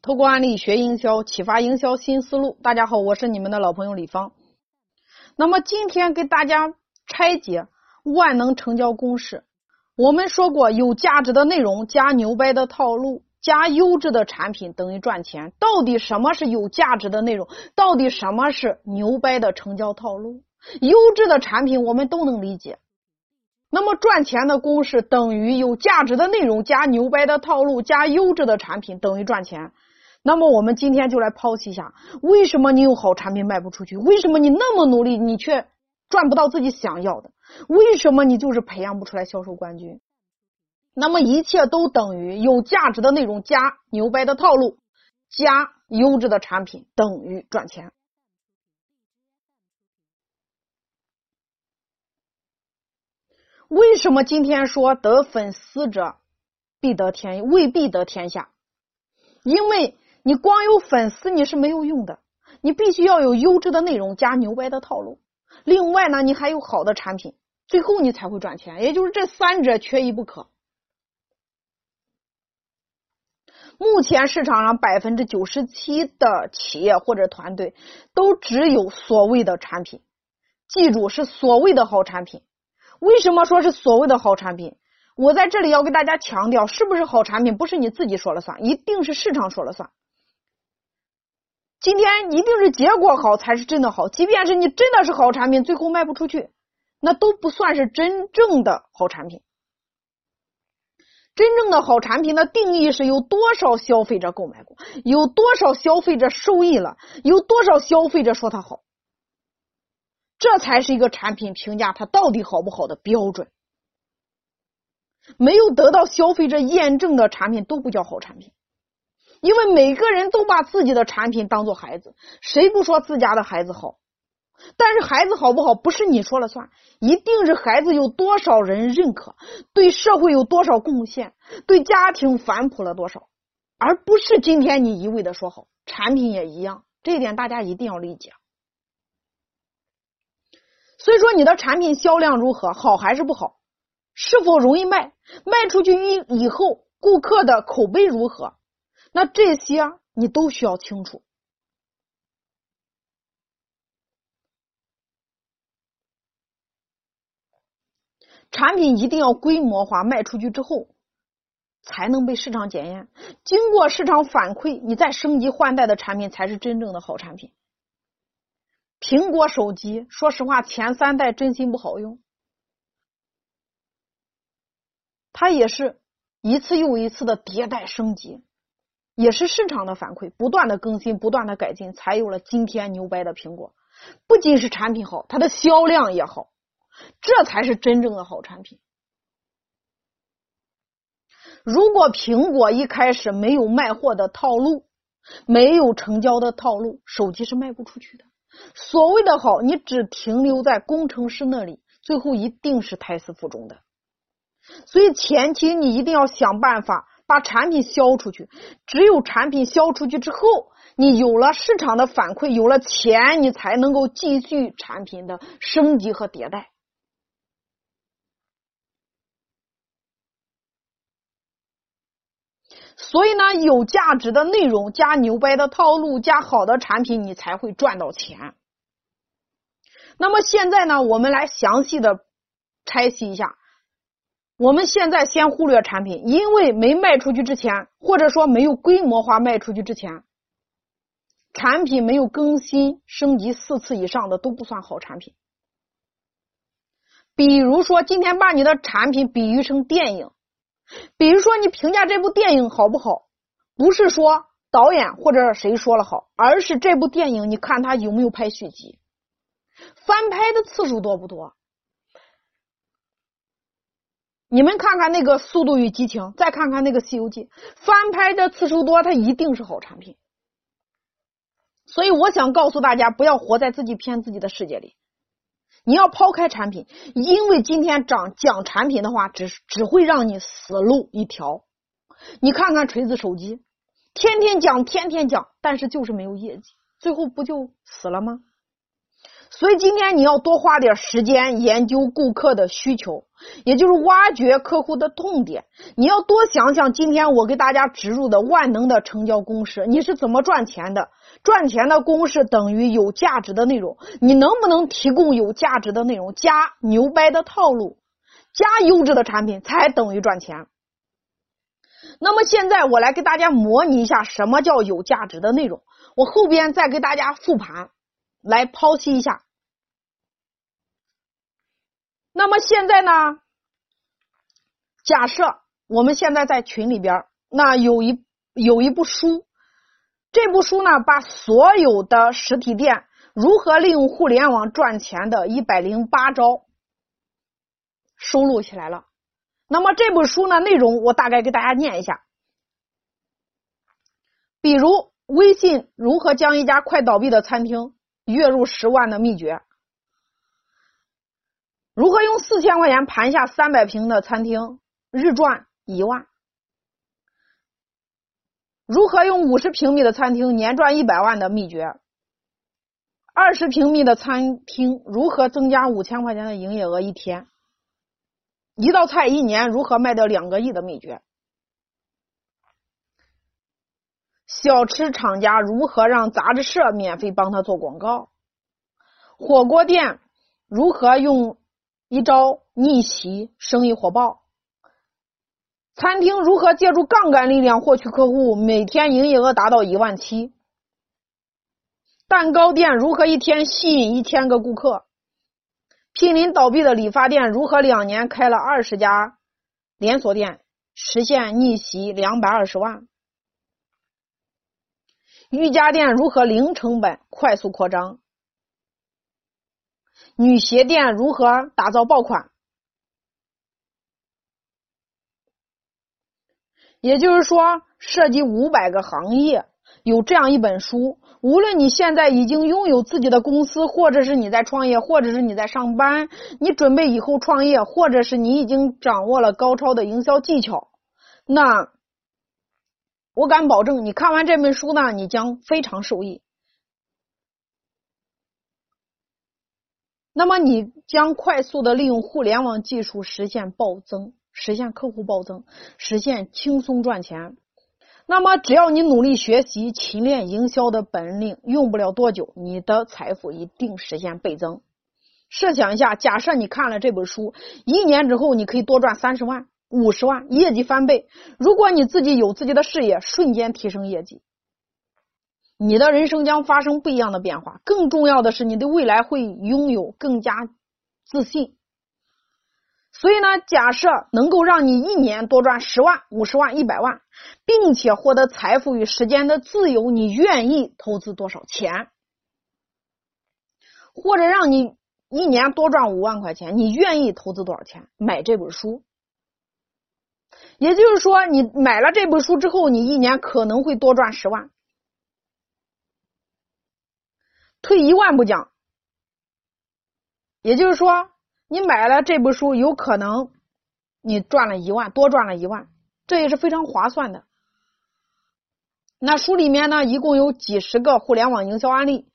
透过案例学营销，启发营销新思路。大家好，我是你们的老朋友李芳。那么今天给大家拆解万能成交公式。我们说过，有价值的内容加牛掰的套路加优质的产品等于赚钱。到底什么是有价值的内容？到底什么是牛掰的成交套路？优质的产品我们都能理解。那么赚钱的公式等于有价值的内容加牛掰的套路加优质的产品等于赚钱。那么我们今天就来剖析一下，为什么你有好产品卖不出去？为什么你那么努力，你却赚不到自己想要的？为什么你就是培养不出来销售冠军？那么一切都等于有价值的内容加牛掰的套路加优质的产品等于赚钱。为什么今天说得粉丝者必得天未必得天下？因为。你光有粉丝你是没有用的，你必须要有优质的内容加牛掰的套路。另外呢，你还有好的产品，最后你才会赚钱。也就是这三者缺一不可。目前市场上百分之九十七的企业或者团队都只有所谓的产品，记住是所谓的好产品。为什么说是所谓的好产品？我在这里要给大家强调，是不是好产品不是你自己说了算，一定是市场说了算。今天一定是结果好才是真的好，即便是你真的是好产品，最后卖不出去，那都不算是真正的好产品。真正的好产品的定义是有多少消费者购买过，有多少消费者受益了，有多少消费者说它好，这才是一个产品评价它到底好不好的标准。没有得到消费者验证的产品都不叫好产品。因为每个人都把自己的产品当做孩子，谁不说自家的孩子好？但是孩子好不好不是你说了算，一定是孩子有多少人认可，对社会有多少贡献，对家庭反哺了多少，而不是今天你一味的说好。产品也一样，这一点大家一定要理解。所以说，你的产品销量如何，好还是不好？是否容易卖？卖出去以以后，顾客的口碑如何？那这些你都需要清楚。产品一定要规模化，卖出去之后才能被市场检验。经过市场反馈，你再升级换代的产品才是真正的好产品。苹果手机，说实话，前三代真心不好用，它也是一次又一次的迭代升级。也是市场的反馈，不断的更新，不断的改进，才有了今天牛掰的苹果。不仅是产品好，它的销量也好，这才是真正的好产品。如果苹果一开始没有卖货的套路，没有成交的套路，手机是卖不出去的。所谓的好，你只停留在工程师那里，最后一定是胎死腹中的。所以前期你一定要想办法。把产品销出去，只有产品销出去之后，你有了市场的反馈，有了钱，你才能够继续产品的升级和迭代。所以呢，有价值的内容加牛掰的套路加好的产品，你才会赚到钱。那么现在呢，我们来详细的拆析一下。我们现在先忽略产品，因为没卖出去之前，或者说没有规模化卖出去之前，产品没有更新升级四次以上的都不算好产品。比如说，今天把你的产品比喻成电影，比如说你评价这部电影好不好，不是说导演或者谁说了好，而是这部电影你看他有没有拍续集，翻拍的次数多不多。你们看看那个《速度与激情》，再看看那个《西游记》，翻拍的次数多，它一定是好产品。所以我想告诉大家，不要活在自己骗自己的世界里。你要抛开产品，因为今天讲讲产品的话，只只会让你死路一条。你看看锤子手机，天天讲，天天讲，但是就是没有业绩，最后不就死了吗？所以今天你要多花点时间研究顾客的需求，也就是挖掘客户的痛点。你要多想想今天我给大家植入的万能的成交公式，你是怎么赚钱的？赚钱的公式等于有价值的内容。你能不能提供有价值的内容加牛掰的套路，加优质的产品，才等于赚钱？那么现在我来给大家模拟一下什么叫有价值的内容，我后边再给大家复盘，来剖析一下。那么现在呢？假设我们现在在群里边，那有一有一部书，这部书呢，把所有的实体店如何利用互联网赚钱的一百零八招收录起来了。那么这本书呢，内容我大概给大家念一下，比如微信如何将一家快倒闭的餐厅月入十万的秘诀，如何用四千块钱盘下三百平的餐厅日赚一万，如何用五十平米的餐厅年赚一百万的秘诀，二十平米的餐厅如何增加五千块钱的营业额一天。一道菜一年如何卖掉两个亿的秘诀？小吃厂家如何让杂志社免费帮他做广告？火锅店如何用一招逆袭生意火爆？餐厅如何借助杠杆力量获取客户，每天营业额达到一万七？蛋糕店如何一天吸引一千个顾客？濒临倒闭的理发店如何两年开了二十家连锁店，实现逆袭两百二十万？瑜伽店如何零成本快速扩张？女鞋店如何打造爆款？也就是说，涉及五百个行业，有这样一本书。无论你现在已经拥有自己的公司，或者是你在创业，或者是你在上班，你准备以后创业，或者是你已经掌握了高超的营销技巧，那我敢保证，你看完这本书呢，你将非常受益。那么，你将快速的利用互联网技术实现暴增，实现客户暴增，实现轻松赚钱。那么，只要你努力学习、勤练营销的本领，用不了多久，你的财富一定实现倍增。设想一下，假设你看了这本书，一年之后你可以多赚三十万、五十万，业绩翻倍。如果你自己有自己的事业，瞬间提升业绩，你的人生将发生不一样的变化。更重要的是，你的未来会拥有更加自信。所以呢，假设能够让你一年多赚十万、五十万、一百万，并且获得财富与时间的自由，你愿意投资多少钱？或者让你一年多赚五万块钱，你愿意投资多少钱买这本书？也就是说，你买了这本书之后，你一年可能会多赚十万。退一万步讲，也就是说。你买了这本书，有可能你赚了一万，多赚了一万，这也是非常划算的。那书里面呢，一共有几十个互联网营销案例，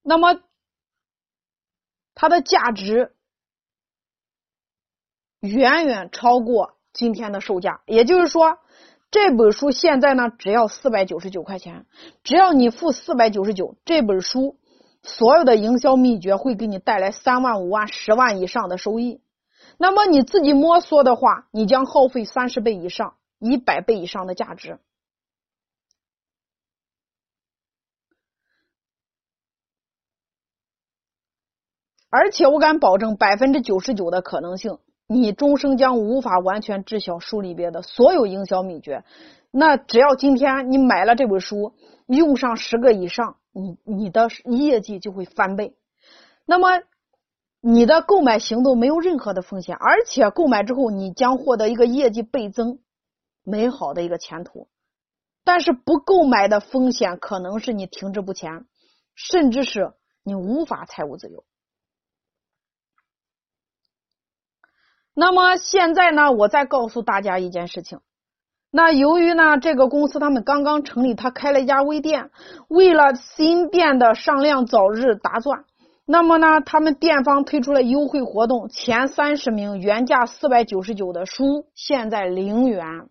那么它的价值远远超过今天的售价，也就是说。这本书现在呢，只要四百九十九块钱，只要你付四百九十九，这本书所有的营销秘诀会给你带来三万、五万、十万以上的收益。那么你自己摸索的话，你将耗费三十倍以上、一百倍以上的价值。而且我敢保证，百分之九十九的可能性。你终生将无法完全知晓书里边的所有营销秘诀。那只要今天你买了这本书，用上十个以上，你你的业绩就会翻倍。那么你的购买行动没有任何的风险，而且购买之后你将获得一个业绩倍增、美好的一个前途。但是不购买的风险可能是你停滞不前，甚至是你无法财务自由。那么现在呢，我再告诉大家一件事情，那由于呢，这个公司他们刚刚成立，他开了一家微店，为了新店的上量早日达钻，那么呢，他们店方推出了优惠活动，前三十名原价四百九十九的书，现在零元；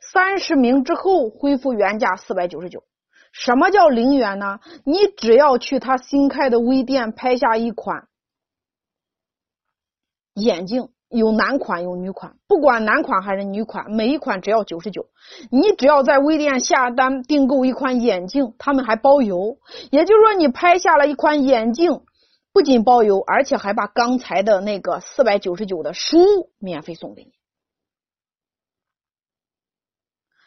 三十名之后恢复原价四百九十九。什么叫零元呢？你只要去他新开的微店拍下一款眼镜。有男款有女款，不管男款还是女款，每一款只要九十九。你只要在微店下单订购一款眼镜，他们还包邮。也就是说，你拍下了一款眼镜，不仅包邮，而且还把刚才的那个四百九十九的书免费送给你。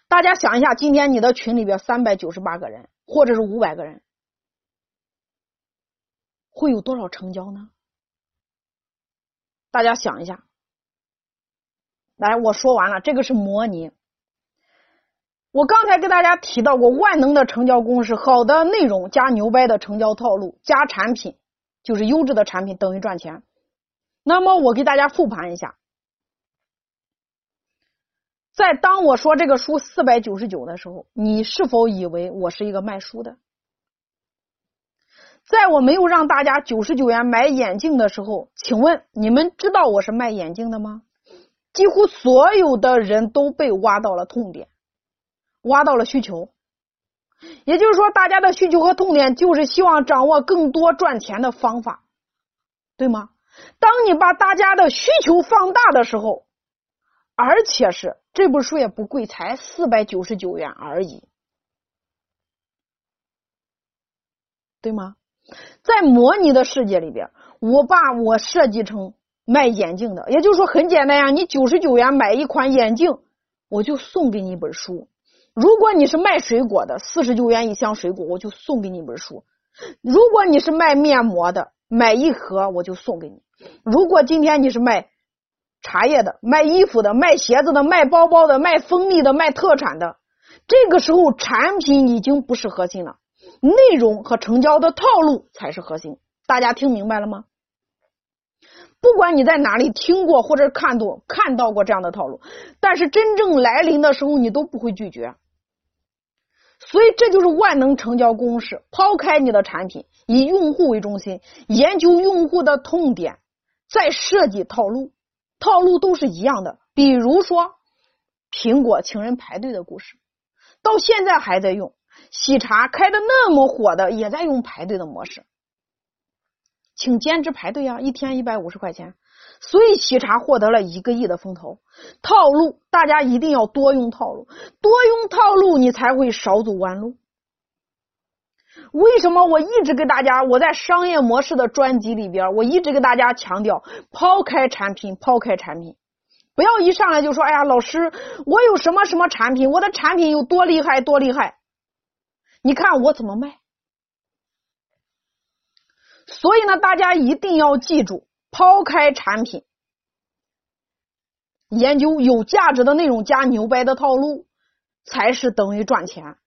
大家想一下，今天你的群里边三百九十八个人，或者是五百个人，会有多少成交呢？大家想一下。来，我说完了，这个是模拟。我刚才给大家提到过万能的成交公式：好的内容加牛掰的成交套路加产品，就是优质的产品等于赚钱。那么我给大家复盘一下，在当我说这个书四百九十九的时候，你是否以为我是一个卖书的？在我没有让大家九十九元买眼镜的时候，请问你们知道我是卖眼镜的吗？几乎所有的人都被挖到了痛点，挖到了需求，也就是说，大家的需求和痛点就是希望掌握更多赚钱的方法，对吗？当你把大家的需求放大的时候，而且是这本书也不贵，才四百九十九元而已，对吗？在模拟的世界里边，我把我设计成。卖眼镜的，也就是说很简单呀，你九十九元买一款眼镜，我就送给你一本书。如果你是卖水果的，四十九元一箱水果，我就送给你一本书。如果你是卖面膜的，买一盒我就送给你。如果今天你是卖茶叶的、卖衣服的、卖鞋子的、卖包包的、卖蜂蜜的、卖特产的，这个时候产品已经不是核心了，内容和成交的套路才是核心。大家听明白了吗？不管你在哪里听过或者看到看到过这样的套路，但是真正来临的时候，你都不会拒绝。所以这就是万能成交公式：抛开你的产品，以用户为中心，研究用户的痛点，再设计套路。套路都是一样的。比如说，苹果请人排队的故事，到现在还在用；喜茶开的那么火的，也在用排队的模式。请兼职排队啊，一天一百五十块钱，所以喜茶获得了一个亿的风投。套路，大家一定要多用套路，多用套路，你才会少走弯路。为什么我一直给大家，我在商业模式的专辑里边，我一直给大家强调，抛开产品，抛开产品，不要一上来就说，哎呀，老师，我有什么什么产品，我的产品有多厉害，多厉害，你看我怎么卖。所以呢，大家一定要记住，抛开产品，研究有价值的内容加牛掰的套路，才是等于赚钱。